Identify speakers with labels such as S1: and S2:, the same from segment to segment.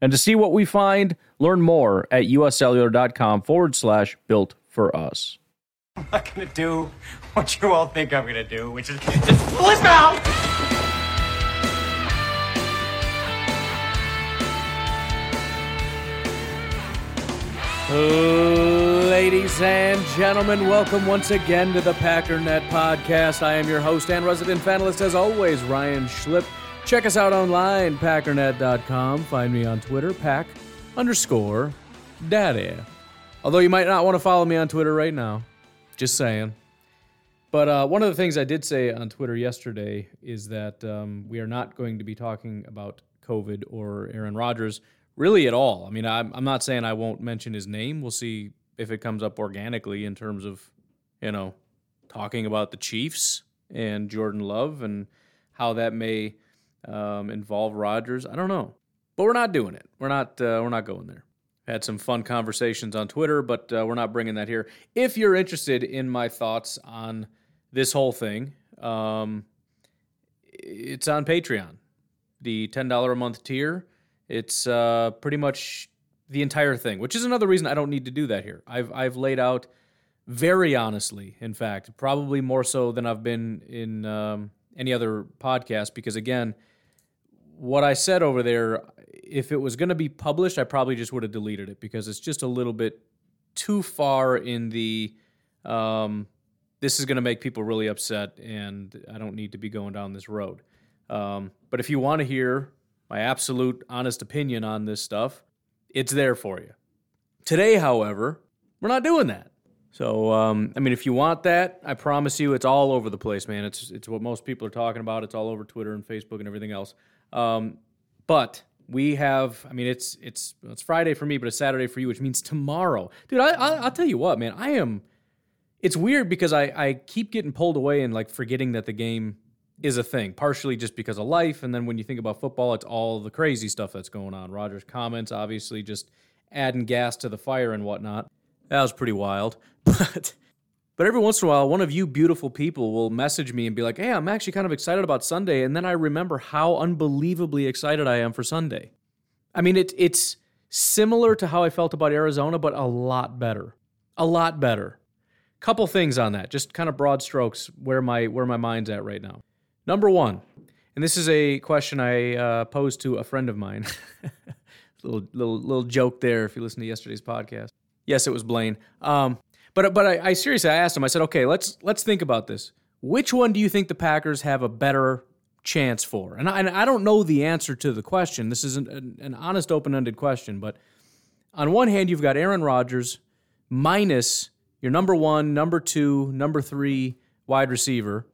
S1: And to see what we find, learn more at uscellular.com forward slash built for us.
S2: I'm not gonna do what you all think I'm gonna do, which is just flip out!
S1: Ladies and gentlemen, welcome once again to the Packernet Podcast. I am your host and resident panelist, as always, Ryan Schlip. Check us out online, packernet.com. Find me on Twitter, pack underscore daddy. Although you might not want to follow me on Twitter right now. Just saying. But uh, one of the things I did say on Twitter yesterday is that um, we are not going to be talking about COVID or Aaron Rodgers really at all. I mean, I'm, I'm not saying I won't mention his name. We'll see if it comes up organically in terms of, you know, talking about the Chiefs and Jordan Love and how that may um, involve Rodgers. I don't know, but we're not doing it. We're not. Uh, we're not going there. Had some fun conversations on Twitter, but uh, we're not bringing that here. If you're interested in my thoughts on this whole thing, um, it's on Patreon, the ten dollar a month tier. It's uh, pretty much the entire thing, which is another reason I don't need to do that here. I've I've laid out very honestly, in fact, probably more so than I've been in um, any other podcast, because again, what I said over there, if it was going to be published, I probably just would have deleted it because it's just a little bit too far in the. Um, this is going to make people really upset, and I don't need to be going down this road. Um, but if you want to hear my absolute honest opinion on this stuff, it's there for you. Today, however, we're not doing that. So, um, I mean, if you want that, I promise you, it's all over the place, man. It's it's what most people are talking about. It's all over Twitter and Facebook and everything else. Um, but we have, I mean, it's it's it's Friday for me, but it's Saturday for you, which means tomorrow, dude. I, I I'll tell you what, man. I am. It's weird because I I keep getting pulled away and like forgetting that the game is a thing, partially just because of life. And then when you think about football, it's all the crazy stuff that's going on. Rodgers comments, obviously, just adding gas to the fire and whatnot. That was pretty wild. But but every once in a while, one of you beautiful people will message me and be like, hey, I'm actually kind of excited about Sunday. And then I remember how unbelievably excited I am for Sunday. I mean, it, it's similar to how I felt about Arizona, but a lot better. A lot better. Couple things on that, just kind of broad strokes where my where my mind's at right now. Number one, and this is a question I uh, posed to a friend of mine. little little little joke there. If you listen to yesterday's podcast, yes, it was Blaine. Um, but but I, I seriously I asked him. I said, okay, let's let's think about this. Which one do you think the Packers have a better chance for? And I, and I don't know the answer to the question. This is an, an, an honest, open ended question. But on one hand, you've got Aaron Rodgers minus your number one, number two, number three wide receiver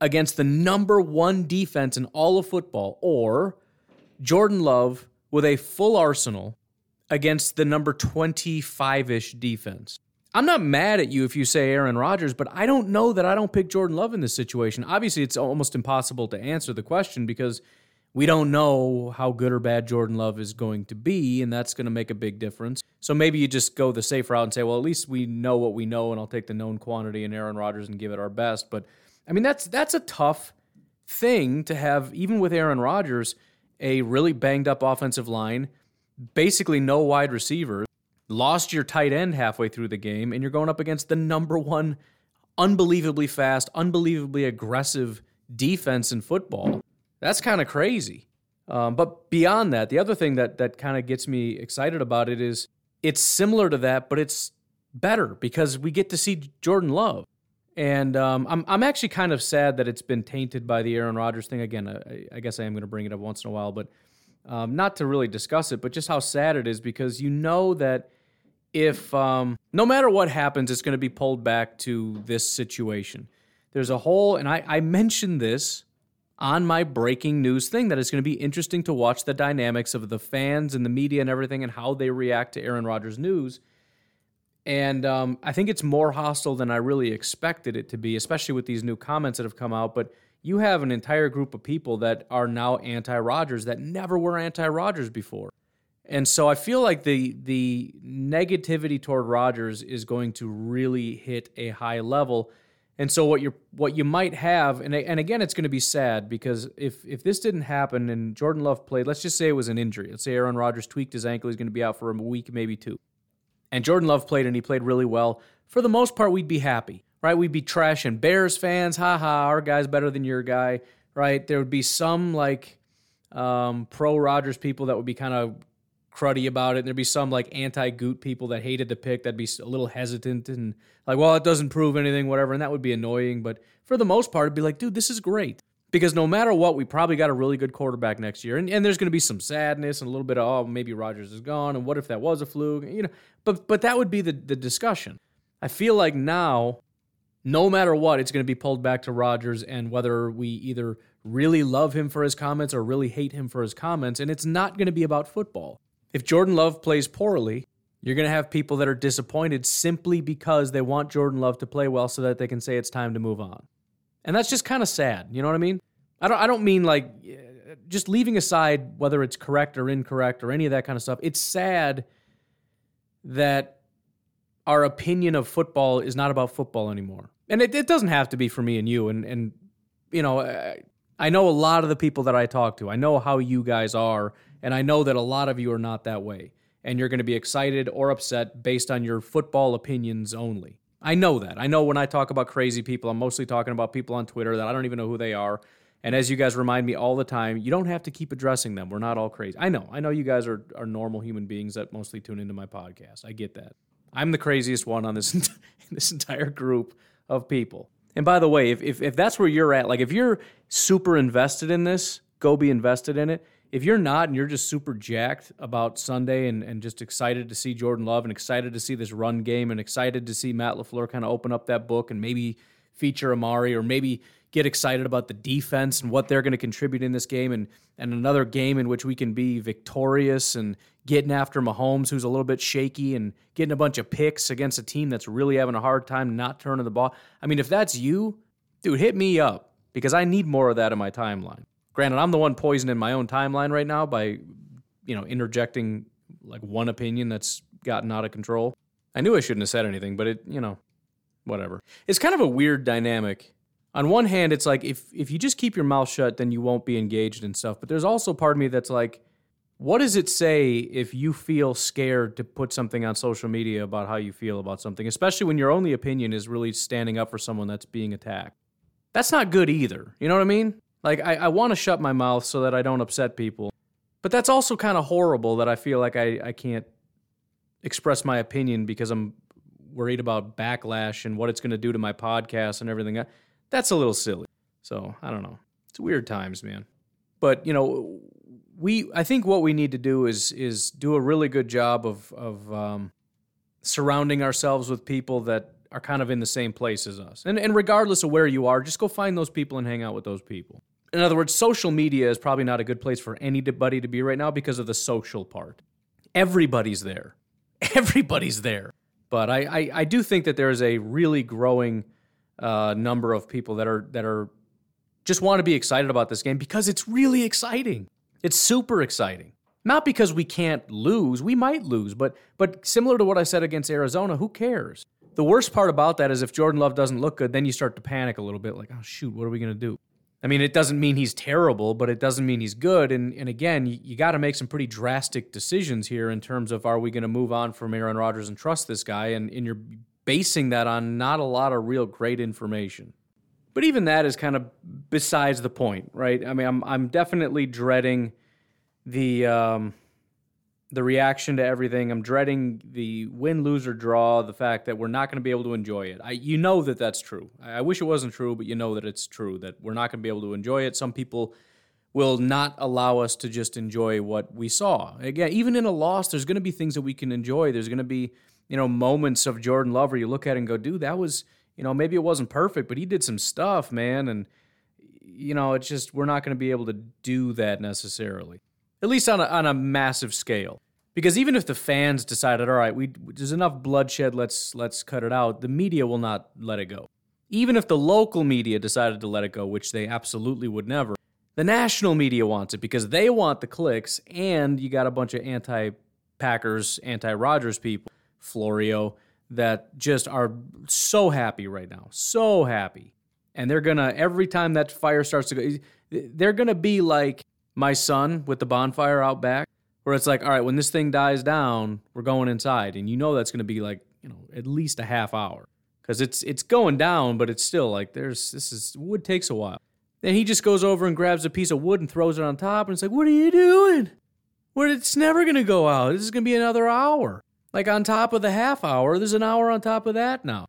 S1: against the number one defense in all of football, or Jordan Love with a full arsenal against the number 25 ish defense. I'm not mad at you if you say Aaron Rodgers, but I don't know that I don't pick Jordan Love in this situation. Obviously, it's almost impossible to answer the question because we don't know how good or bad Jordan Love is going to be, and that's going to make a big difference. So maybe you just go the safe route and say, well, at least we know what we know, and I'll take the known quantity in Aaron Rodgers and give it our best. But I mean, that's that's a tough thing to have, even with Aaron Rodgers, a really banged up offensive line, basically no wide receivers, lost your tight end halfway through the game, and you're going up against the number one, unbelievably fast, unbelievably aggressive defense in football. That's kind of crazy. Um, but beyond that, the other thing that that kind of gets me excited about it is it's similar to that, but it's better because we get to see Jordan Love. And um, I'm I'm actually kind of sad that it's been tainted by the Aaron Rodgers thing. Again, I, I guess I am going to bring it up once in a while, but um, not to really discuss it, but just how sad it is because you know that if um, no matter what happens, it's going to be pulled back to this situation. There's a whole, and I, I mentioned this on my breaking news thing that it's going to be interesting to watch the dynamics of the fans and the media and everything and how they react to Aaron Rodgers news. And um, I think it's more hostile than I really expected it to be, especially with these new comments that have come out. But you have an entire group of people that are now anti Rodgers that never were anti Rodgers before. And so I feel like the the negativity toward Rodgers is going to really hit a high level. And so what you what you might have, and and again, it's going to be sad because if if this didn't happen and Jordan Love played, let's just say it was an injury. Let's say Aaron Rodgers tweaked his ankle, he's going to be out for a week, maybe two. And Jordan Love played and he played really well. For the most part, we'd be happy, right? We'd be trashing Bears fans, haha, our guy's better than your guy, right? There would be some like um, pro Rodgers people that would be kind of cruddy about it. And there'd be some like anti Gute people that hated the pick that'd be a little hesitant and like, well, it doesn't prove anything, whatever. And that would be annoying. But for the most part, it'd be like, dude, this is great. Because no matter what, we probably got a really good quarterback next year. And, and there's going to be some sadness and a little bit of, oh, maybe Rodgers is gone. And what if that was a fluke? You know, but but that would be the, the discussion. I feel like now, no matter what, it's going to be pulled back to Rodgers and whether we either really love him for his comments or really hate him for his comments. And it's not going to be about football. If Jordan Love plays poorly, you're going to have people that are disappointed simply because they want Jordan Love to play well so that they can say it's time to move on. And that's just kind of sad. You know what I mean? I don't I don't mean like just leaving aside whether it's correct or incorrect or any of that kind of stuff. It's sad that our opinion of football is not about football anymore. And it, it doesn't have to be for me and you and and you know, I know a lot of the people that I talk to. I know how you guys are and I know that a lot of you are not that way. And you're going to be excited or upset based on your football opinions only. I know that. I know when I talk about crazy people, I'm mostly talking about people on Twitter that I don't even know who they are. And as you guys remind me all the time, you don't have to keep addressing them. We're not all crazy. I know. I know you guys are, are normal human beings that mostly tune into my podcast. I get that. I'm the craziest one on this, this entire group of people. And by the way, if, if, if that's where you're at, like if you're super invested in this, go be invested in it. If you're not and you're just super jacked about Sunday and, and just excited to see Jordan Love and excited to see this run game and excited to see Matt LaFleur kind of open up that book and maybe feature Amari or maybe get excited about the defense and what they're going to contribute in this game and, and another game in which we can be victorious and getting after Mahomes, who's a little bit shaky, and getting a bunch of picks against a team that's really having a hard time not turning the ball. I mean, if that's you, dude, hit me up because I need more of that in my timeline. Granted, I'm the one poisoning my own timeline right now by, you know, interjecting like one opinion that's gotten out of control. I knew I shouldn't have said anything, but it, you know, whatever. It's kind of a weird dynamic. On one hand, it's like if if you just keep your mouth shut, then you won't be engaged in stuff. But there's also part of me that's like, what does it say if you feel scared to put something on social media about how you feel about something, especially when your only opinion is really standing up for someone that's being attacked? That's not good either. You know what I mean? Like, I, I want to shut my mouth so that I don't upset people. But that's also kind of horrible that I feel like I, I can't express my opinion because I'm worried about backlash and what it's going to do to my podcast and everything. That's a little silly. So, I don't know. It's weird times, man. But, you know, we I think what we need to do is is do a really good job of of um, surrounding ourselves with people that are kind of in the same place as us. And and regardless of where you are, just go find those people and hang out with those people in other words, social media is probably not a good place for anybody to be right now because of the social part. Everybody's there. Everybody's there. But I, I, I do think that there is a really growing uh, number of people that are that are just want to be excited about this game because it's really exciting. It's super exciting. Not because we can't lose, we might lose, but but similar to what I said against Arizona, who cares? The worst part about that is if Jordan Love doesn't look good, then you start to panic a little bit like, oh shoot, what are we going to do? I mean, it doesn't mean he's terrible, but it doesn't mean he's good. And and again, you, you got to make some pretty drastic decisions here in terms of are we going to move on from Aaron Rodgers and trust this guy? And, in you're basing that on not a lot of real great information. But even that is kind of besides the point, right? I mean, I'm I'm definitely dreading the um, the reaction to everything. I'm dreading the win, lose, or draw. The fact that we're not going to be able to enjoy it. I, you know that that's true. I, wish it wasn't true, but you know that it's true. That we're not going to be able to enjoy it. Some people will not allow us to just enjoy what we saw. Again, even in a loss, there's going to be things that we can enjoy. There's going to be you know moments of Jordan Love where you look at and go, dude, that was you know maybe it wasn't perfect, but he did some stuff, man, and you know, it's just we're not going to be able to do that necessarily, at least on a, on a massive scale. Because even if the fans decided, all right, we there's enough bloodshed, let's let's cut it out, the media will not let it go. Even if the local media decided to let it go, which they absolutely would never, the national media wants it because they want the clicks, and you got a bunch of anti Packers, anti Rodgers people, Florio, that just are so happy right now. So happy. And they're going to, every time that fire starts to go, they're going to be like my son with the bonfire out back, where it's like, all right, when this thing dies down, we're going inside. And you know that's going to be like, you know, at least a half hour because it's it's going down, but it's still like there's this is wood takes a while. Then he just goes over and grabs a piece of wood and throws it on top, and it's like, what are you doing? What? It's never gonna go out. This is gonna be another hour. Like on top of the half hour, there's an hour on top of that now.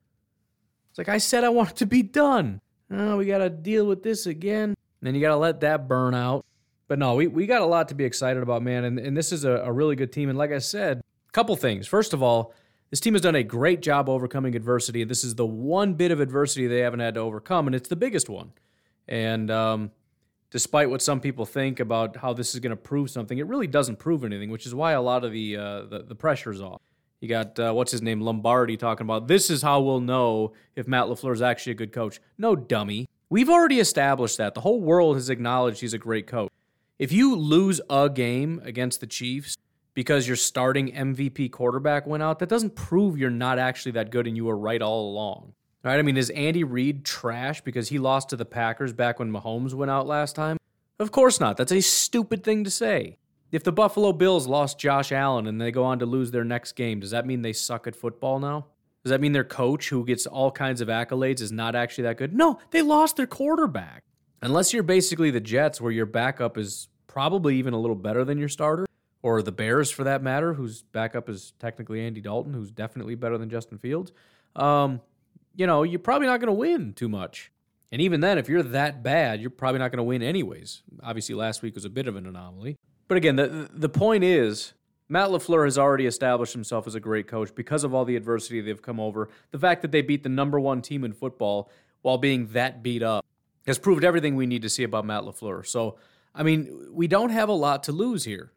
S1: It's like I said, I want it to be done. Oh, we gotta deal with this again. And then you gotta let that burn out. But no, we, we got a lot to be excited about, man. And, and this is a, a really good team. And like I said, a couple things. First of all, this team has done a great job overcoming adversity. This is the one bit of adversity they haven't had to overcome, and it's the biggest one. And um, despite what some people think about how this is going to prove something, it really doesn't prove anything, which is why a lot of the uh, the, the pressure's off. You got uh, what's his name Lombardi talking about this is how we'll know if Matt LaFleur is actually a good coach. No, dummy. We've already established that. The whole world has acknowledged he's a great coach. If you lose a game against the Chiefs because your starting MVP quarterback went out, that doesn't prove you're not actually that good and you were right all along. Right? I mean, is Andy Reid trash because he lost to the Packers back when Mahomes went out last time? Of course not. That's a stupid thing to say. If the Buffalo Bills lost Josh Allen and they go on to lose their next game, does that mean they suck at football now? Does that mean their coach, who gets all kinds of accolades, is not actually that good? No, they lost their quarterback. Unless you're basically the Jets, where your backup is probably even a little better than your starter, or the Bears for that matter, whose backup is technically Andy Dalton, who's definitely better than Justin Fields, um, you know, you're probably not going to win too much. And even then, if you're that bad, you're probably not going to win anyways. Obviously, last week was a bit of an anomaly. But again, the, the point is, Matt LaFleur has already established himself as a great coach because of all the adversity they've come over. The fact that they beat the number one team in football while being that beat up has proved everything we need to see about Matt LaFleur. So, I mean, we don't have a lot to lose here.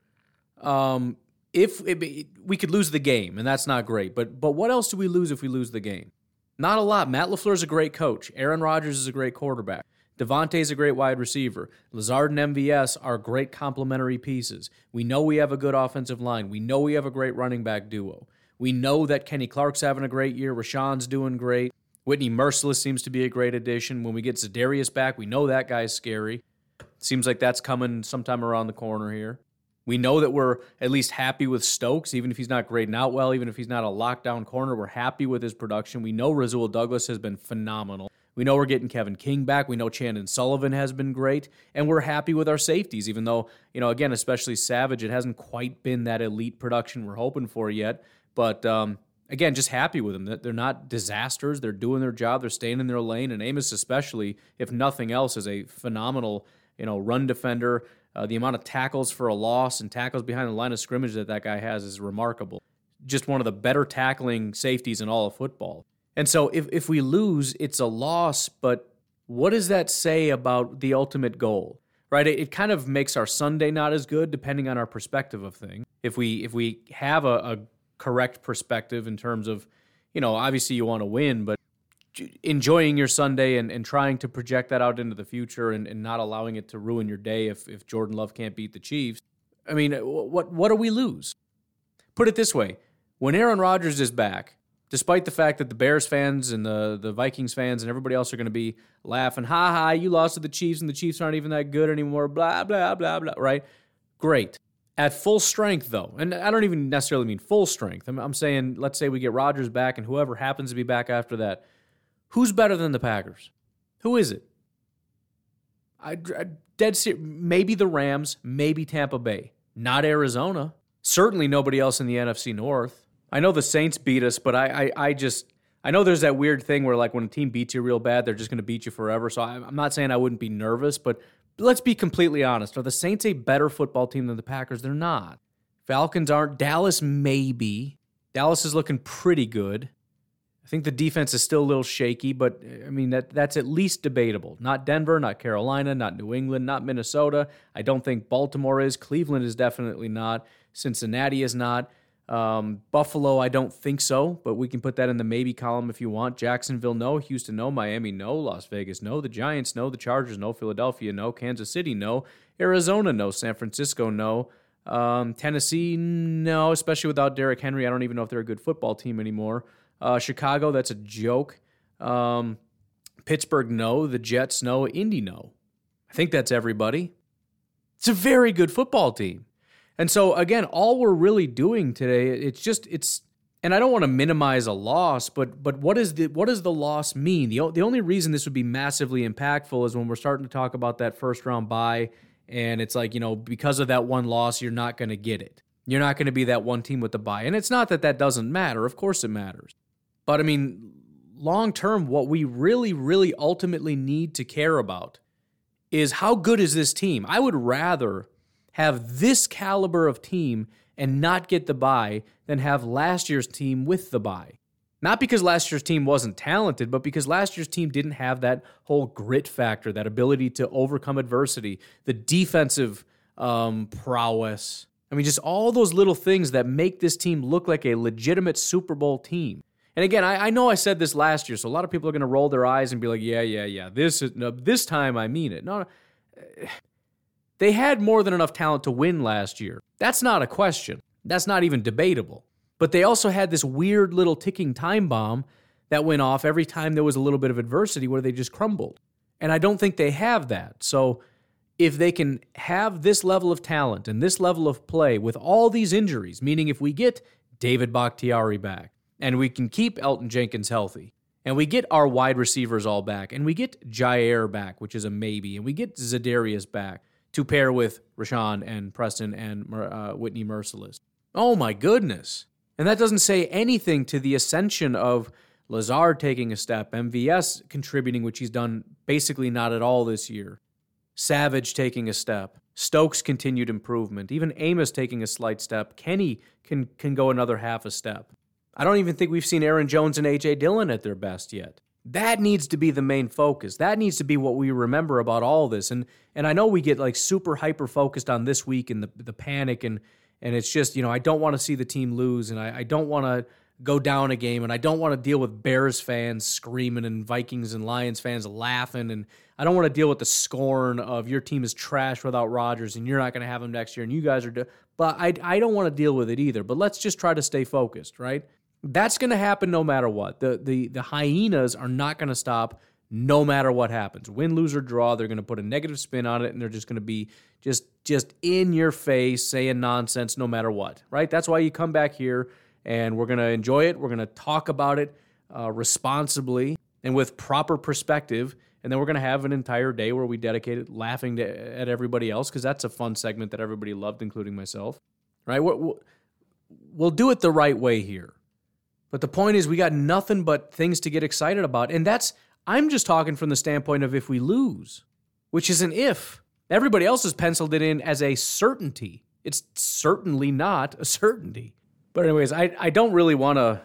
S1: Um, if it, we could lose the game, and that's not great, but but what else do we lose if we lose the game? Not a lot. Matt LaFleur is a great coach. Aaron Rodgers is a great quarterback. Davante is a great wide receiver. Lazard and MVS are great complementary pieces. We know we have a good offensive line. We know we have a great running back duo. We know that Kenny Clark's having a great year. Rashan's doing great. Whitney Mercilus seems to be a great addition. When we get Za'Darius back, we know that guy's scary. Seems like that's coming sometime around the corner here. We know that we're at least happy with Stokes, even if he's not grading out well, even if he's not a lockdown corner. We're happy with his production. We know Rasul Douglas has been phenomenal. We know we're getting Kevin King back. We know Chandon Sullivan has been great. And we're happy with our safeties, even though, you know, again, especially Savage, it hasn't quite been that elite production we're hoping for yet. But um, again, just happy with them. That they're not disasters. They're doing their job. They're staying in their lane. And Amos, especially, if nothing else, is a phenomenal, you know, run defender. Uh, the amount of tackles for a loss and tackles behind the line of scrimmage that that guy has is remarkable. Just one of the better tackling safeties in all of football. And so if, if we lose, it's a loss, but what does that say about the ultimate goal? Right? It, kind of makes our Sunday not as good depending on our perspective of things. If we if we have a, a correct perspective in terms of, you know, obviously you want to win, but enjoying your Sunday and, and trying to project that out into the future and, and not allowing it to ruin your day if, if Jordan Love can't beat the Chiefs. I mean, uh, what what do we lose? Put it this way: when Aaron Rodgers is back, despite the fact that the Bears fans and the, the Vikings fans and everybody else are going to be laughing, ha ha, you lost to the Chiefs and the Chiefs aren't even that good anymore, blah, blah, blah, blah, right? Great. At full strength, though, and I don't even necessarily mean full strength. I'm, I'm saying, let's say we get Rodgers back and whoever happens to be back after that. Who's better than the Packers? Who is it? I, I dead maybe the Rams, maybe Tampa Bay, not Arizona. Certainly nobody else in the NFC North. I know the Saints beat us, but I, I, I just I know there's that weird thing where like when a team beats you real bad, they're just going to beat you forever. So I'm not saying I wouldn't be nervous, but let's be completely honest. Are the Saints a better football team than the Packers? They're not. Falcons aren't. Dallas maybe. Dallas is looking pretty good. Think the defense is still a little shaky, but I mean that that's at least debatable. Not Denver, not Carolina, not New England, not Minnesota. I don't think Baltimore is. Cleveland is definitely not. Cincinnati is not. Um, Buffalo, I don't think so, but we can put that in the maybe column if you want. Jacksonville, no. Houston, no. Miami, no. Las Vegas, no. The Giants, no. The Chargers, no. Philadelphia, no. Kansas City, no. Arizona, no. San Francisco, no. Um, Tennessee, no. Especially without Derrick Henry, I don't even know if they're a good football team anymore. Uh, Chicago, that's a joke. Um, Pittsburgh, no. The Jets, no. Indy, no. I think that's everybody. It's a very good football team. And so again, all we're really doing today, it's just it's and I don't want to minimize a loss, but but what is the what does the loss mean? The the only reason this would be massively impactful is when we're starting to talk about that first round bye, and it's like, you know, because of that one loss, you're not going to get it. You're not going to be that one team with the bye, And it's not that that doesn't matter. Of course it matters. But I mean, long term what we really really ultimately need to care about is how good is this team? I would rather have this caliber of team and not get the bye than have last year's team with the bye. Not because last year's team wasn't talented, but because last year's team didn't have that whole grit factor, that ability to overcome adversity, the defensive um, prowess. I mean, just all those little things that make this team look like a legitimate Super Bowl team. And again, I, I know I said this last year, so a lot of people are going to roll their eyes and be like, "Yeah, yeah, yeah. This is no, this time I mean it." No, no. They had more than enough talent to win last year. That's not a question. That's not even debatable. But they also had this weird little ticking time bomb that went off every time there was a little bit of adversity where they just crumbled. And I don't think they have that. So if they can have this level of talent and this level of play with all these injuries, meaning if we get David Bakhtiari back and we can keep Elgton Jenkins healthy and we get our wide receivers all back and we get Jaire back, which is a maybe, and we get Za'Darius back to pair with Rashan and Preston and uh, Whitney Mercilus. Oh my goodness. And that doesn't say anything to the ascension of Lazard taking a step, MVS contributing, which he's done basically not at all this year, Savage taking a step, Stokes continued improvement, even Amos taking a slight step, Kenny can, can go another half a step. I don't even think we've seen Aaron Jones and A.J. Dillon at their best yet. That needs to be the main focus. That needs to be what we remember about all this. And and I know we get like super hyper focused on this week and the the panic and and it's just you know I don't want to see the team lose and I, I don't want to go down a game and I don't want to deal with Bears fans screaming and Vikings and Lions fans laughing and I don't want to deal with the scorn of your team is trash without Rodgers and you're not going to have him next year and you guys are. But I I don't want to deal with it either. But let's just try to stay focused, right? That's going to happen no matter what. The the the hyenas are not going to stop no matter what happens. Win, lose or draw, they're going to put a negative spin on it and they're just going to be just just in your face saying nonsense no matter what. Right? That's why you come back here and we're going to enjoy it. We're going to talk about it uh, responsibly and with proper perspective. And then we're going to have an entire day where we dedicate it laughing to, at everybody else because that's a fun segment that everybody loved, including myself. Right? We'll, we'll do it the right way here. But the point is, we got nothing but things to get excited about. And that's, I'm just talking from the standpoint of if we lose, which is an if. Everybody else has penciled it in as a certainty. It's certainly not a certainty. But, anyways, I, I don't really want to.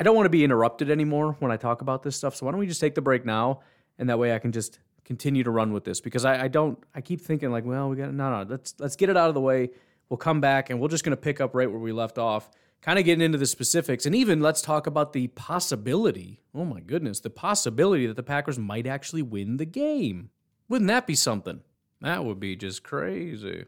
S1: I don't want to be interrupted anymore when I talk about this stuff. So why don't we just take the break now, and that way I can just continue to run with this because I, I don't. I keep thinking like, well, we got no, no. Let's let's get it out of the way. We'll come back and we're just going to pick up right where we left off kind of getting into the specifics and even let's talk about the possibility oh my goodness the possibility that the packers might actually win the game. Wouldn't that be something? That would be just crazy.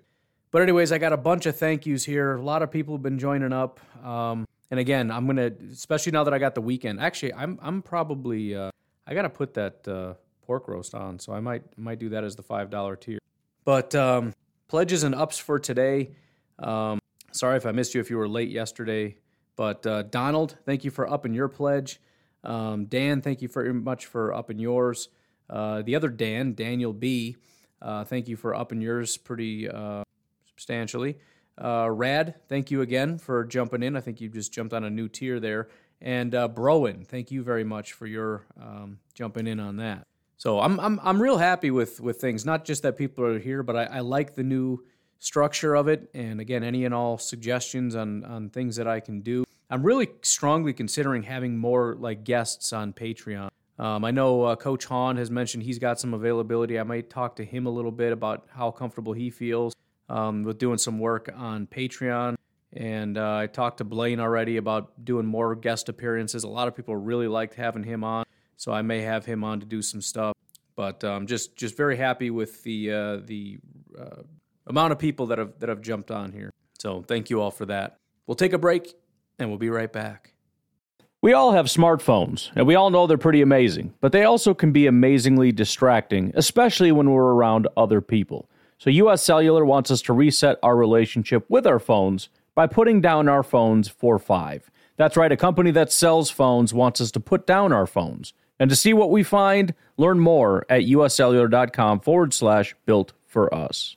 S1: But anyways i got a bunch of thank yous here. A lot of people have been joining up um, and again i'm gonna especially now that i got the weekend. Actually i'm, I'm probably uh, i gotta put that uh, pork roast on so i might might do that as the five dollar tier. But um, pledges and ups for today um, Sorry if I missed you if you were late yesterday. But uh, Donald, thank you for upping your pledge. Um, Dan, thank you very much for upping yours. Uh, the other Dan, Daniel B, uh, thank you for upping yours pretty uh, substantially. Uh, Rad, thank you again for jumping in. I think you just jumped on a new tier there. And uh, Browen, thank you very much for your um, jumping in on that. So I'm I'm I'm real happy with with things. Not just that people are here, but I, I like the new structure of it. And again, any and all suggestions on, on things that I can do. I'm really strongly considering having more like guests on Patreon. Um, I know uh, Coach Hahn has mentioned he's got some availability. I might talk to him a little bit about how comfortable he feels um, with doing some work on Patreon. And uh, I talked to Blaine already about doing more guest appearances. A lot of people really liked having him on, so I may have him on to do some stuff. But um, just just very happy with the uh, the uh, amount of people that have that have jumped on here. So thank you all for that. We'll take a break and we'll be right back.
S3: We all have smartphones, and we all know they're pretty amazing, but they also can be amazingly distracting, especially when we're around other people. So, US Cellular wants us to reset our relationship with our phones by putting down our phones for five. That's right, a company that sells phones wants us to put down our phones. And to see what we find, learn more at uscellular.com forward slash built for us.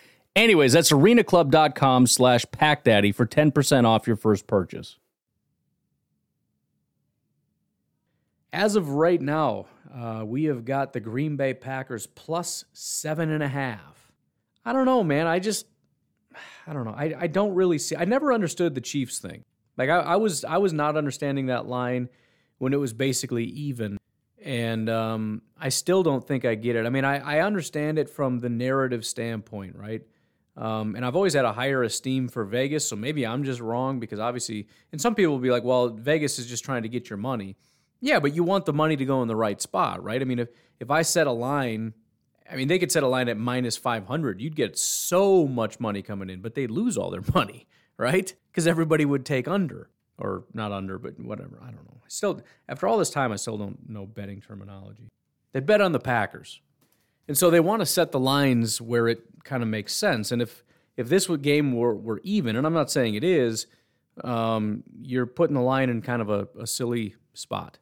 S3: Anyways, that's arenaclub.com slash packdaddy for 10% off your first purchase.
S1: As of right now, uh, we have got the Green Bay Packers plus seven and a half. I don't know, man. I just, I don't know. I, I don't really see. I never understood the Chiefs thing. Like I, I was, I was not understanding that line when it was basically even, and um, I still don't think I get it. I mean, I, I understand it from the narrative standpoint, right? Um, and I've always had a higher esteem for Vegas, so maybe I'm just wrong because obviously, and some people will be like, well, Vegas is just trying to get your money. Yeah, but you want the money to go in the right spot, right? I mean, if if I set a line, I mean, they could set a line at minus 500. You'd get so much money coming in, but they'd lose all their money, right? Because everybody would take under or not under, but whatever. I don't know. I Still, after all this time, I still don't know betting terminology. They bet on the Packers, and so they want to set the lines where it kind of makes sense. And if if this game were were even, and I'm not saying it is, um, you're putting the line in kind of a, a silly spot.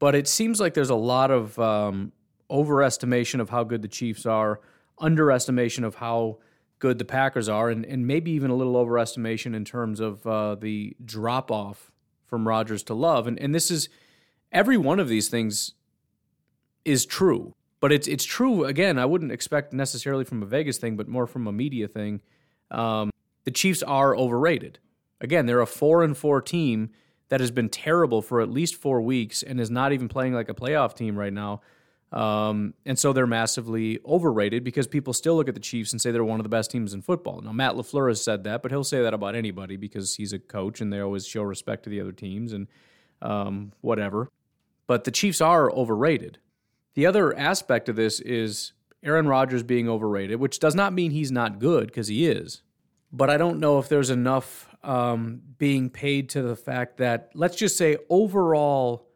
S1: But it seems like there's a lot of um, overestimation of how good the Chiefs are, underestimation of how good the Packers are, and, and maybe even a little overestimation in terms of uh, the drop off from Rodgers to Love. And, and this is every one of these things is true. But it's it's true again. I wouldn't expect necessarily from a Vegas thing, but more from a media thing. Um, the Chiefs are overrated. Again, they're a four and four team that has been terrible for at least four weeks and is not even playing like a playoff team right now. Um, and so they're massively overrated because people still look at the Chiefs and say they're one of the best teams in football. Now, Matt LaFleur has said that, but he'll say that about anybody because he's a coach and they always show respect to the other teams and um, whatever. But the Chiefs are overrated. The other aspect of this is Aaron Rodgers being overrated, which does not mean he's not good because he is. But I don't know if there's enough um, being paid to the fact that, let's just say, overall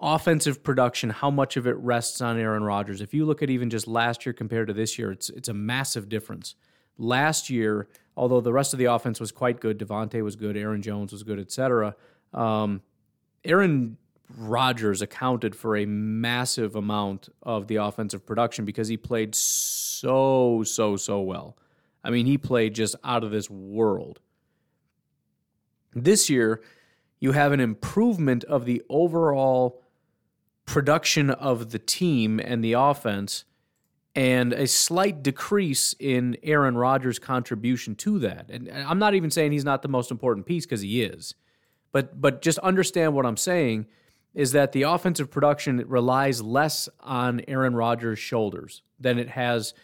S1: offensive production, how much of it rests on Aaron Rodgers. If you look at even just last year compared to this year, it's it's a massive difference. Last year, although the rest of the offense was quite good, Davante was good, Aaron Jones was good, etc. Um, Aaron Rodgers accounted for a massive amount of the offensive production because he played so so so well. I mean, he played just out of this world. This year, you have an improvement of the overall production of the team and the offense, and a slight decrease in Aaron Rodgers' contribution to that. And I'm not even saying he's not the most important piece because he is, but but just understand what I'm saying is that the offensive production relies less on Aaron Rodgers' shoulders than it has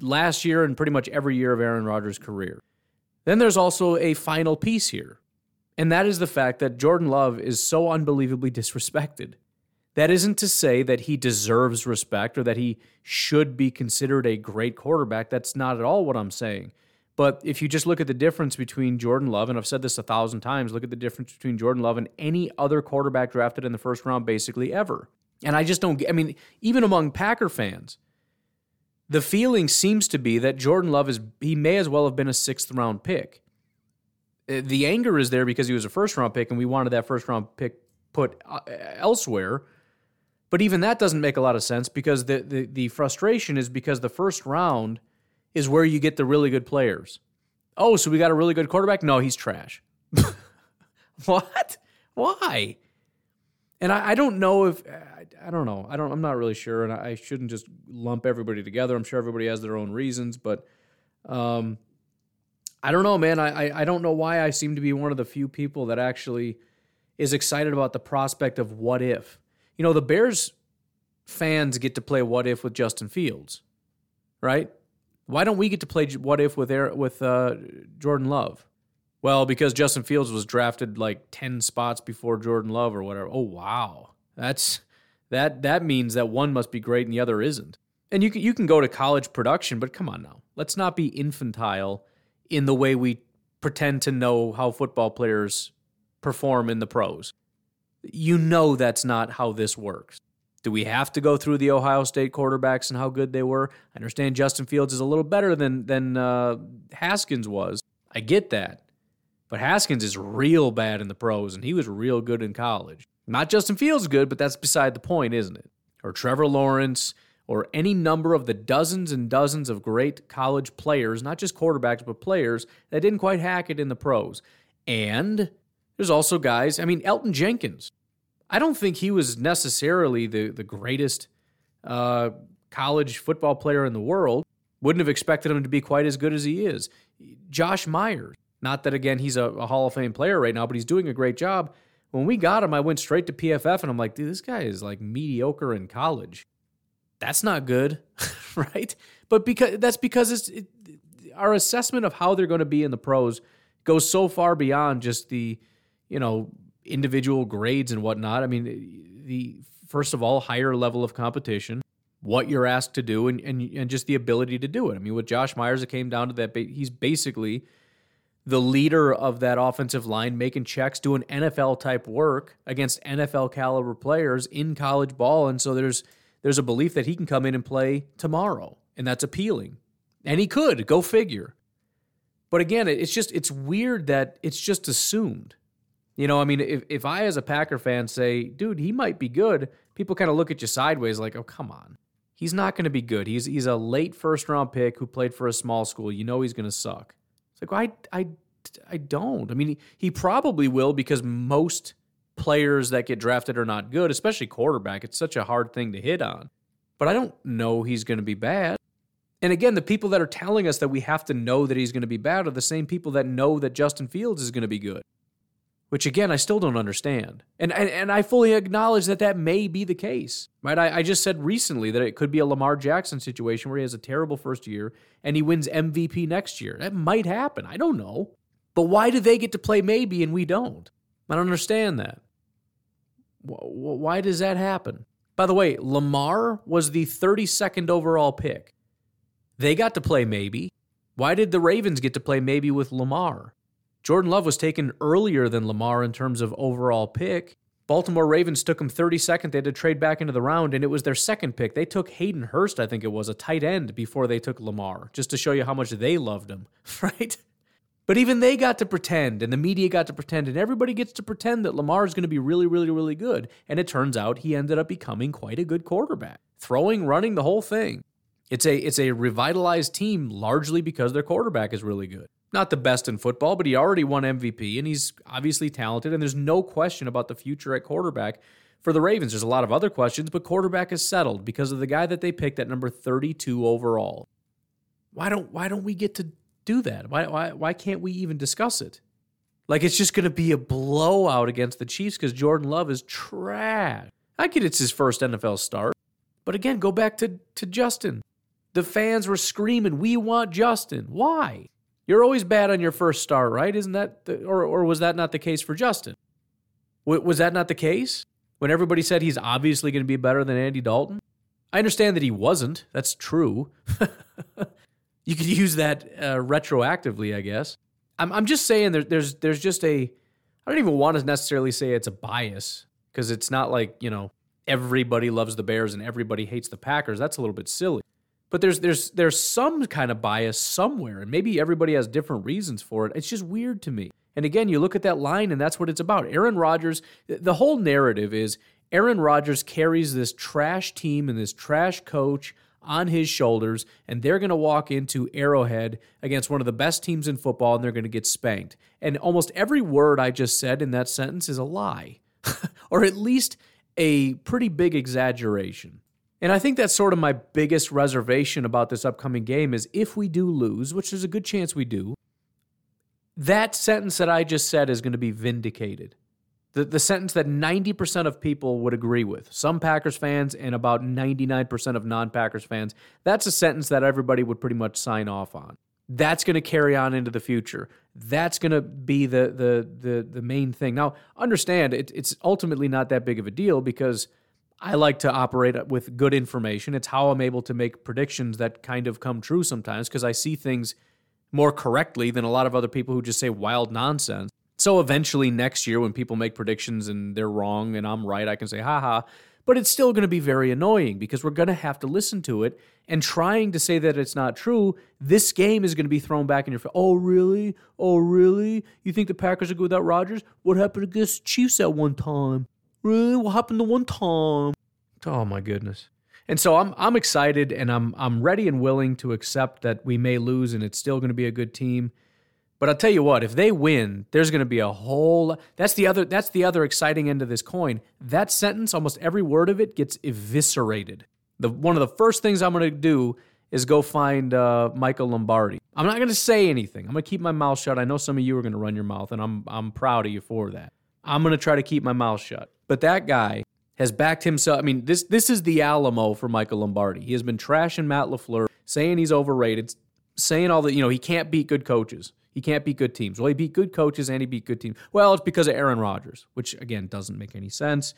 S1: last year and pretty much every year of Aaron Rodgers' career. Then there's also a final piece here And that is the fact that Jordan Love is so unbelievably disrespected. That isn't to say that he deserves respect or that he should be considered a great quarterback. That's not at all what I'm saying. But if you just look at the difference between Jordan Love, and I've said this a thousand times, look at the difference between Jordan Love and any other quarterback drafted in the first round, basically ever. And I just don't I mean, even among Packer fans, the feeling seems to be that Jordan Love is, he may as well have been a sixth round pick. Uh, the anger is there because he was a first round pick and we wanted that first round pick put uh, elsewhere. But even that doesn't make a lot of sense because the, the, the frustration is because the first round is where you get the really good players. Oh, so we got a really good quarterback? No, he's trash. what? Why? And I, I, don't know if I, I, don't know. I don't. I'm not really sure, and I, I, shouldn't just lump everybody together. I'm sure everybody has their own reasons, but um, I don't know, man. I, I don't know why I seem to be one of the few people that actually is excited about the prospect of what if. You know, the Bears fans get to play what if with Justin Fields, right? Why don't we get to play what if with Air, with uh, Jordan Love? Well, because Justin Fields was drafted like ten spots before Jordan Love or whatever. Oh wow, that's that that means that one must be great and the other isn't. And you can you can go to college production, but come on now, let's not be infantile in the way we pretend to know how football players perform in the pros. You know that's not how this works. Do we have to go through the Ohio State quarterbacks and how good they were? I understand Justin Fields is a little better than than uh, Haskins was. I get that, but Haskins is real bad in the pros, and he was real good in college. Not Justin Fields good, but that's beside the point, isn't it? Or Trevor Lawrence, or any number of the dozens and dozens of great college players, not just quarterbacks, but players that didn't quite hack it in the pros. And there's also guys, I mean, Elgton Jenkins. I don't think he was necessarily the, the greatest uh, college football player in the world. Wouldn't have expected him to be quite as good as he is. Josh Myers, not that again he's a, a Hall of Fame player right now, but he's doing a great job. When we got him, I went straight to PFF and I'm like, dude, this guy is like mediocre in college. That's not good, right? But because that's because it's it, our assessment of how they're going to be in the pros goes so far beyond just the you know individual grades and whatnot. I mean, the first of all, higher level of competition, what you're asked to do, and and, and just the ability to do it. I mean, with Josh Myers, it came down to that. He's basically the leader of that offensive line, making checks, doing NFL type work against NFL caliber players in college ball, and so there's there's a belief that he can come in and play tomorrow, and that's appealing. And he could, go figure. But again, it's just it's weird that it's just assumed. You know, I mean, if, if I as a Packer fan say, dude, he might be good, people kind of look at you sideways like, oh, come on. He's not going to be good. He's he's a late first round pick who played for a small school. You know he's going to suck. It's like, well, I, I, I don't. I mean, he, he probably will because most players that get drafted are not good, especially quarterback. It's such a hard thing to hit on. But I don't know he's going to be bad. And again, the people that are telling us that we have to know that he's going to be bad are the same people that know that Justin Fields is going to be good. Which again, I still don't understand. And, and, and I fully acknowledge that that may be the case. Right? I, I just said recently that it could be a Lamar Jackson situation where he has a terrible first year and he wins MVP next year. That might happen. I don't know. But why do they get to play maybe and we don't? I don't understand that. Why does that happen? By the way, Lamar was the 32nd overall pick. They got to play maybe. Why did the Ravens get to play maybe with Lamar? Jordan Love was taken earlier than Lamar in terms of overall pick. Baltimore Ravens took him 32nd. They had to trade back into the round, and it was their second pick. They took Hayden Hurst, I think it was, a tight end before they took Lamar, just to show you how much they loved him, right? But even they got to pretend, and the media got to pretend, and everybody gets to pretend that Lamar is going to be really, really, really good. And it turns out he ended up becoming quite a good quarterback, throwing, running the whole thing. It's a it's a revitalized team largely because their quarterback is really good. Not the best in football, but he already won MVP, and he's obviously talented. And there's no question about the future at quarterback for the Ravens. There's a lot of other questions, but quarterback is settled because of the guy that they picked at number 32 overall. Why don't why don't we get to do that? Why, why, why can't we even discuss it? Like it's just going to be a blowout against the Chiefs because Jordan Love is trash. I get it's his first NFL start, but again, go back to, to Justin. The fans were screaming, "We want Justin." Why? You're always bad on your first start, right? Isn't that, the, or, or was that not the case for Justin? W- was that not the case when everybody said he's obviously going to be better than Andy Dalton? I understand that he wasn't. That's true. you could use that uh, retroactively, I guess. I'm, I'm just saying there, there's there's just a I don't even want to necessarily say it's a bias because it's not like you know everybody loves the Bears and everybody hates the Packers. That's a little bit silly. But there's there's there's some kind of bias somewhere, and maybe everybody has different reasons for it. It's just weird to me. And again, you look at that line, and that's what it's about. Aaron Rodgers. The whole narrative is Aaron Rodgers carries this trash team and this trash coach on his shoulders, and they're going to walk into Arrowhead against one of the best teams in football, and they're going to get spanked. And almost every word I just said in that sentence is a lie, or at least a pretty big exaggeration. And I think that's sort of my biggest reservation about this upcoming game is if we do lose, which there's a good chance we do, that sentence that I just said is going to be vindicated. The, the sentence that 90% of people would agree with, some Packers fans and about 99% of non Packers fans, that's a sentence that everybody would pretty much sign off on. That's going to carry on into the future. That's going to be the, the, the, the main thing. Now, understand, it, it's ultimately not that big of a deal because I like to operate with good information. It's how I'm able to make predictions that kind of come true sometimes because I see things more correctly than a lot of other people who just say wild nonsense. So eventually next year, when people make predictions and they're wrong and I'm right, I can say, haha. But it's still going to be very annoying because we're going to have to listen to it. And trying to say that it's not true, this game is going to be thrown back in your face. Oh, really? Oh, really? You think the Packers are good without Rodgers? What happened against Chiefs at one time? Really? What happened to one time? Oh, my goodness. And so I'm I'm excited and I'm I'm ready and willing to accept that we may lose and it's still going to be a good team. But I'll tell you what, if they win, there's going to be a whole that's the other that's the other exciting end of this coin. That sentence, almost every word of it gets eviscerated. The one of the first things I'm going to do is go find uh, Michael Lombardi. I'm not going to say anything. I'm going to keep my mouth shut. I know some of you are going to run your mouth, and I'm I'm proud of you for that. I'm going to try to keep my mouth shut. But that guy has backed himself. I mean, this this is the Alamo for Michael Lombardi. He has been trashing Matt LaFleur, saying he's overrated, saying all that, you know, he can't beat good coaches. He can't beat good teams. Well, he beat good coaches and he beat good teams. Well, it's because of Aaron Rodgers, which again doesn't make any sense.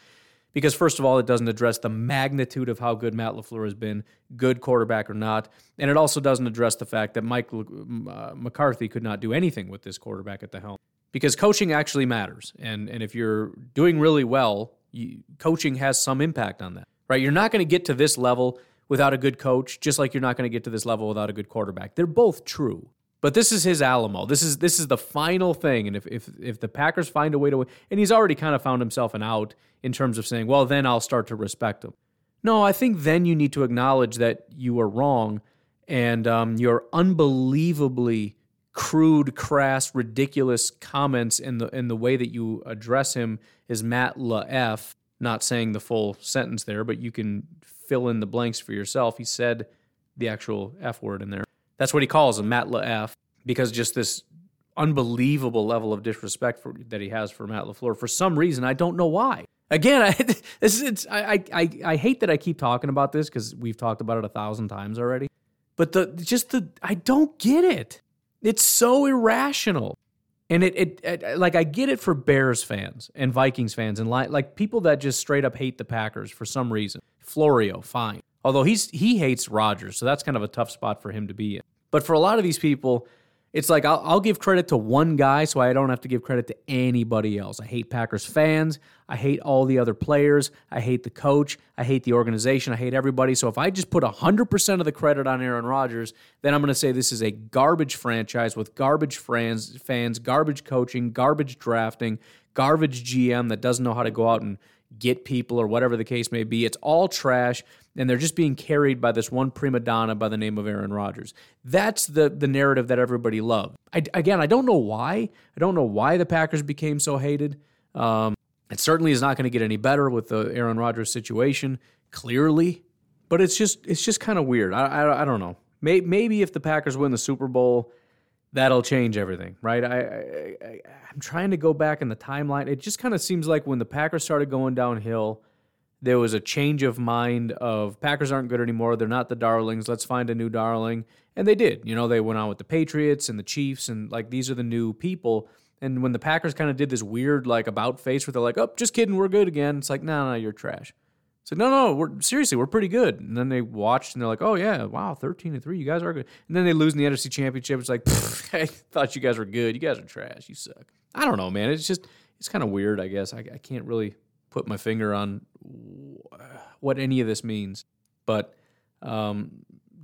S1: Because first of all, it doesn't address the magnitude of how good Matt LaFleur has been, good quarterback or not, and it also doesn't address the fact that Mike uh, McCarthy could not do anything with this quarterback at the helm. Because coaching actually matters, and and if you're doing really well, you, coaching has some impact on that, right? You're not going to get to this level without a good coach, just like you're not going to get to this level without a good quarterback. They're both true. But this is his Alamo. This is this is the final thing. And if if if the Packers find a way to win, and he's already kind of found himself an out in terms of saying, well, then I'll start to respect him. No, I think then you need to acknowledge that you were wrong, and um, your unbelievably crude, crass, ridiculous comments in the in the way that you address him is Matt La F. Not saying the full sentence there, but you can fill in the blanks for yourself. He said the actual F word in there. That's what he calls him, Matt La F. Because just this unbelievable level of disrespect for, that he has for Matt LaFleur. For some reason, I don't know why. Again, I, this is, I, I, I hate that I keep talking about this because we've talked about it a thousand times already. But the just the I don't get it. It's so irrational. And it, it, it, like I get it for Bears fans and Vikings fans and like, like people that just straight up hate the Packers for some reason. Florio, fine. Although he's he hates Rodgers, so that's kind of a tough spot for him to be in. But for a lot of these people, it's like I'll, I'll, give credit to one guy so I don't have to give credit to anybody else. I hate Packers fans. I hate all the other players. I hate the coach. I hate the organization. I hate everybody. So if I just put 100% of the credit on Aaron Rodgers, then I'm going to say this is a garbage franchise with garbage fans, fans, garbage coaching, garbage drafting, garbage GM that doesn't know how to go out and get people or whatever the case may be. It's all trash, and they're just being carried by this one prima donna by the name of Aaron Rodgers. That's the the narrative that everybody loved. I, again, I don't know why. I don't know why the Packers became so hated. Um, it certainly is not going to get any better with the Aaron Rodgers situation, clearly. But it's just it's just kind of weird. I, I, I don't know. Maybe if the Packers win the Super Bowl that'll change everything, right? I, I, am trying to go back in the timeline. It just kind of seems like when the Packers started going downhill, there was a change of mind of Packers aren't good anymore. They're not the darlings. Let's find a new darling. And they did. You know, they went on with the Patriots and the Chiefs, and like these are the new people. And when the Packers kind of did this weird like about face where they're like, "Oh, just kidding, we're good again," it's like, "No, no, you're trash." So no, no, we're seriously, we're pretty good. And then they watched and they're like, "Oh yeah, wow, thirteen and three, you guys are good." And then they lose in the NFC Championship. It's like, I thought you guys were good. You guys are trash. You suck. I don't know, man. It's just it's kind of weird. I guess I, I can't really put my finger on what any of this means, but um,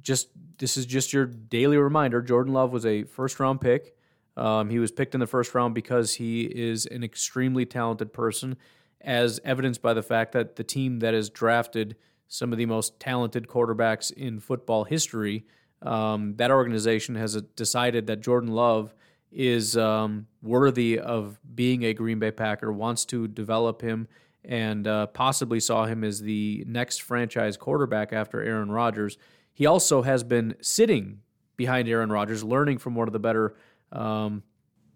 S1: just this is just your daily reminder. Jordan Love was a first round pick. Um, he was picked in the first round because he is an extremely talented person, as evidenced by the fact that the team that has drafted some of the most talented quarterbacks in football history, um, that organization has decided that Jordan Love is um, worthy of being a Green Bay Packer, wants to develop him, and uh, possibly saw him as the next franchise quarterback after Aaron Rodgers. He also has been sitting behind Aaron Rodgers, learning from one of the better, um,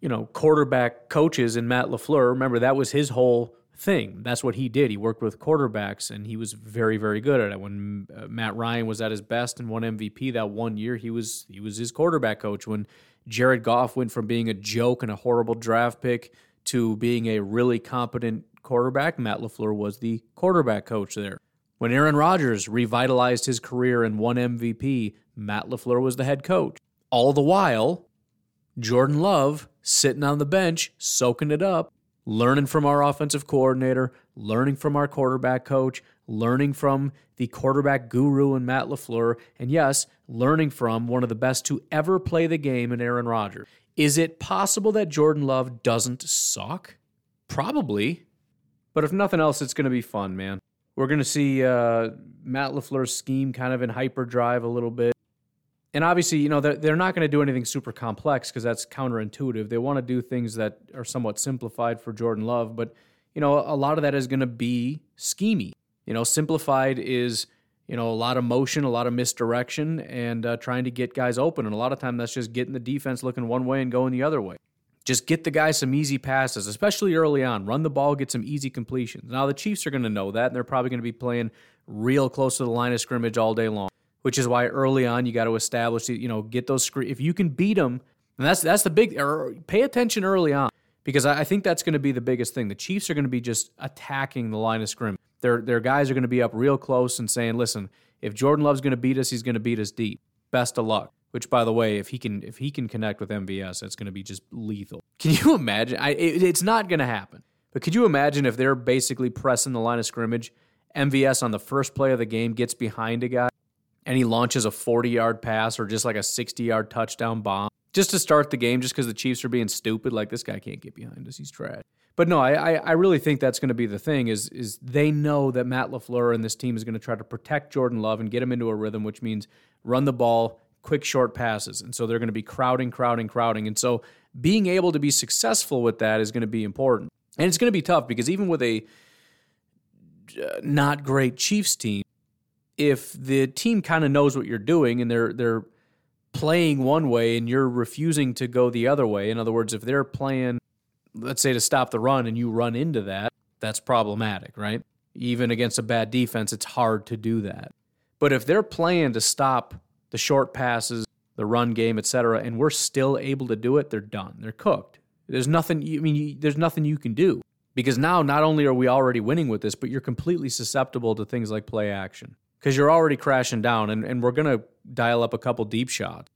S1: you know, quarterback coaches in Matt LaFleur. Remember, that was his whole thing. That's what he did. He worked with quarterbacks, and he was very, very good at it. When uh, Matt Ryan was at his best and won MVP that one year, he was he was his quarterback coach. When Jared Goff went from being a joke and a horrible draft pick to being a really competent quarterback, Matt LaFleur was the quarterback coach there. When Aaron Rodgers revitalized his career and won MVP, Matt LaFleur was the head coach. All the while, Jordan Love sitting on the bench, soaking it up, learning from our offensive coordinator, learning from our quarterback coach, learning from the quarterback guru and Matt LaFleur, and yes, learning from one of the best to ever play the game in Aaron Rodgers. Is it possible that Jordan Love doesn't suck? Probably. But if nothing else, it's going to be fun, man. We're going to see uh, Matt LaFleur's scheme kind of in hyperdrive a little bit. And obviously, you know, they're, they're not going to do anything super complex because that's counterintuitive. They want to do things that are somewhat simplified for Jordan Love, but, you know, a lot of that is going to be schemy. You know, simplified is, you know, a lot of motion, a lot of misdirection, and uh, trying to get guys open. And a lot of time that's just getting the defense looking one way and going the other way. Just get the guys some easy passes, especially early on. Run the ball, get some easy completions. Now, the Chiefs are going to know that, and they're probably going to be playing real close to the line of scrimmage all day long, which is why early on you got to establish, you know, get those screen. If you can beat them, and that's that's the big. Pay attention early on because I think that's going to be the biggest thing. The Chiefs are going to be just attacking the line of scrimmage. Their their guys are going to be up real close and saying, "Listen, if Jordan Love's going to beat us, he's going to beat us deep. Best of luck." Which, by the way, if he can if he can connect with MVS, that's going to be just lethal. Can you imagine? I, it, it's not going to happen. But could you imagine if they're basically pressing the line of scrimmage, MVS on the first play of the game gets behind a guy, and he launches a 40 yard pass or just like a 60 yard touchdown bomb just to start the game, just because the Chiefs are being stupid? Like this guy can't get behind us, he's trash. But no, I, I really think that's going to be the thing. Is is they know that Matt LaFleur and this team is going to try to protect Jordan Love and get him into a rhythm, which means run the ball, quick short passes. And so they're going to be crowding, crowding, crowding. And so being able to be successful with that is going to be important. And it's going to be tough because even with a uh, not great Chiefs team, if the team kind of knows what you're doing and they're they're playing one way and you're refusing to go the other way, in other words, if they're playing let's say to stop the run and you run into that, that's problematic, right? Even against a bad defense, it's hard to do that. But if they're playing to stop the short passes, the run game, etc., and we're still able to do it, they're done. They're cooked. There's nothing. I mean, there's nothing you can do because now not only are we already winning with this, but you're completely susceptible to things like play action because you're already crashing down, and, and we're gonna dial up a couple deep shots.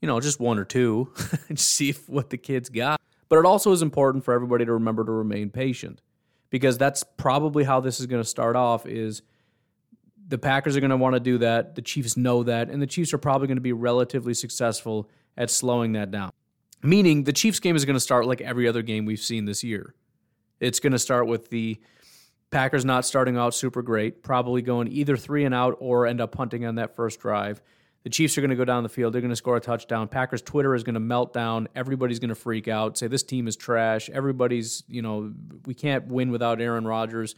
S1: You know, just one or two, and see if, what the kids got. But it also is important for everybody to remember to remain patient because that's probably how this is going to start off. Is the Packers are going to want to do that. The Chiefs know that. And the Chiefs are probably going to be relatively successful at slowing that down. Meaning the Chiefs game is going to start like every other game we've seen this year. It's going to start with the Packers not starting out super great, probably going either three and out or end up punting on that first drive. The Chiefs are going to go down the field. They're going to score a touchdown. Packers Twitter is going to melt down. Everybody's going to freak out, say this team is trash. Everybody's, you know, we can't win without Aaron Rodgers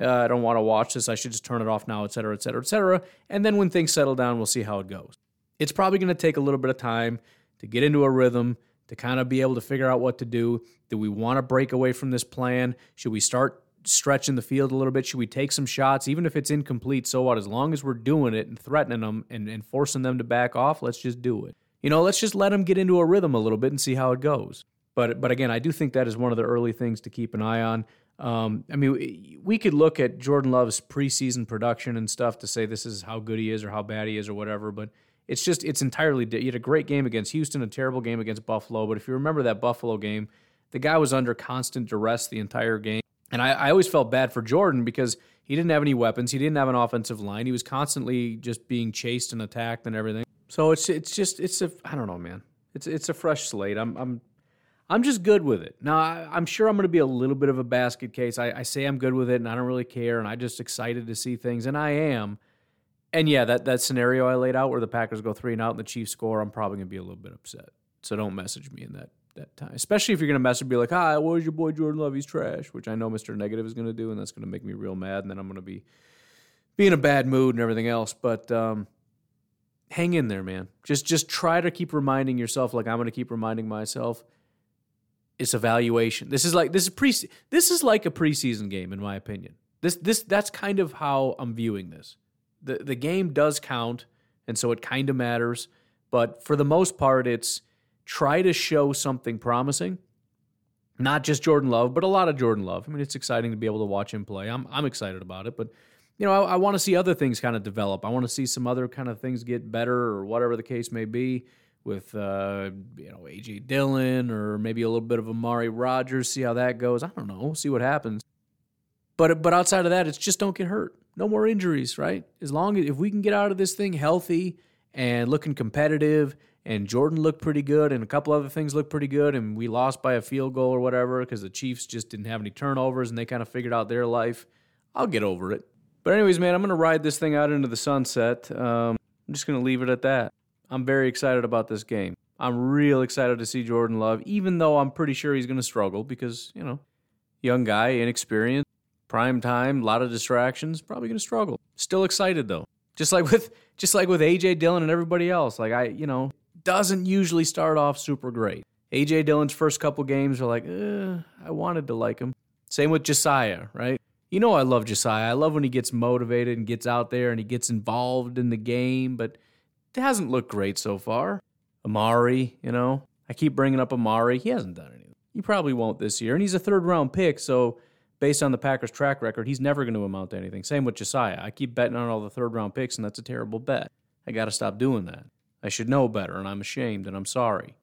S1: uh, I don't want to watch this. I should just turn it off now, et cetera, et cetera, et cetera. And then when things settle down, we'll see how it goes. It's probably going to take a little bit of time to get into a rhythm, to kind of be able to figure out what to do. Do we want to break away from this plan? Should we start stretching the field a little bit? Should we take some shots, even if it's incomplete? So what? As long as we're doing it and threatening them and, and forcing them to back off, let's just do it. You know, let's just let them get into a rhythm a little bit and see how it goes. But but again, I do think that is one of the early things to keep an eye on. Um, I mean, we could look at Jordan Love's preseason production and stuff to say this is how good he is or how bad he is or whatever, but it's just it's entirely. He had a great game against Houston, a terrible game against Buffalo. But if you remember that Buffalo game, the guy was under constant duress the entire game, and I, I always felt bad for Jordan because he didn't have any weapons, he didn't have an offensive line, he was constantly just being chased and attacked and everything. So it's it's just it's a I don't know, man. It's it's a fresh slate. I'm I'm I'm just good with it. Now, I, am sure I'm going to be a little bit of a basket case. I, I, say I'm good with it and I don't really care and I'm just excited to see things, and I am. And yeah, that, that scenario I laid out where the Packers go three and out and the Chiefs score, I'm probably going to be a little bit upset. So don't message me in that, that time. Especially if you're going to message me like, hi, where's your boy Jordan Love? He's trash, which I know Mr. Negative is going to do, and that's going to make me real mad. And then I'm going to be, be in a bad mood and everything else. But um, hang in there, man. Just, just try to keep reminding yourself, like I'm going to keep reminding myself – it's evaluation. This is like this is pre this is like a preseason game in my opinion. This this that's kind of how I'm viewing this. The the game does count and so it kind of matters, but for the most part it's try to show something promising. Not just Jordan Love, but a lot of Jordan Love. I mean, it's exciting to be able to watch him play. I'm I'm excited about it, but you know, I, I want to see other things kind of develop. I want to see some other kind of things get better or whatever the case may be with uh, you know AJ Dillon or maybe a little bit of Amari Rodgers. See how that goes. I don't know. See what happens. But but outside of that, it's just don't get hurt. No more injuries, right? As long as if we can get out of this thing healthy and looking competitive, and Jordan looked pretty good, and a couple other things looked pretty good, and we lost by a field goal or whatever because the Chiefs just didn't have any turnovers and they kind of figured out their life. I'll get over it. But anyways, man, I'm gonna ride this thing out into the sunset. Um, I'm just gonna leave it at that. I'm very excited about this game. I'm real excited to see Jordan Love, even though I'm pretty sure he's going to struggle because, you know, young guy, inexperienced, prime time, a lot of distractions, probably going to struggle. Still excited though. Just like with just like with AJ Dillon and everybody else. Like I, you know, doesn't usually start off super great. AJ Dillon's first couple games are like, eh, I wanted to like him. Same with Josiah, right? You know I love Josiah. I love when he gets motivated and gets out there and he gets involved in the game, but it hasn't looked great so far. Amari, you know, I keep bringing up Amari. He hasn't done anything. He probably won't this year. And he's a third round pick, so based on the Packers' track record, he's never going to amount to anything. Same with Josiah. I keep betting on all the third round picks, and that's a terrible bet. I got to stop doing that. I should know better, and I'm ashamed, and I'm sorry.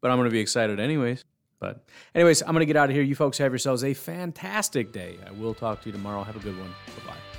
S1: But I'm going to be excited anyways. But, anyways, I'm going to get out of here. You folks have yourselves a fantastic day. I will talk to you tomorrow. Have a good one. Bye bye.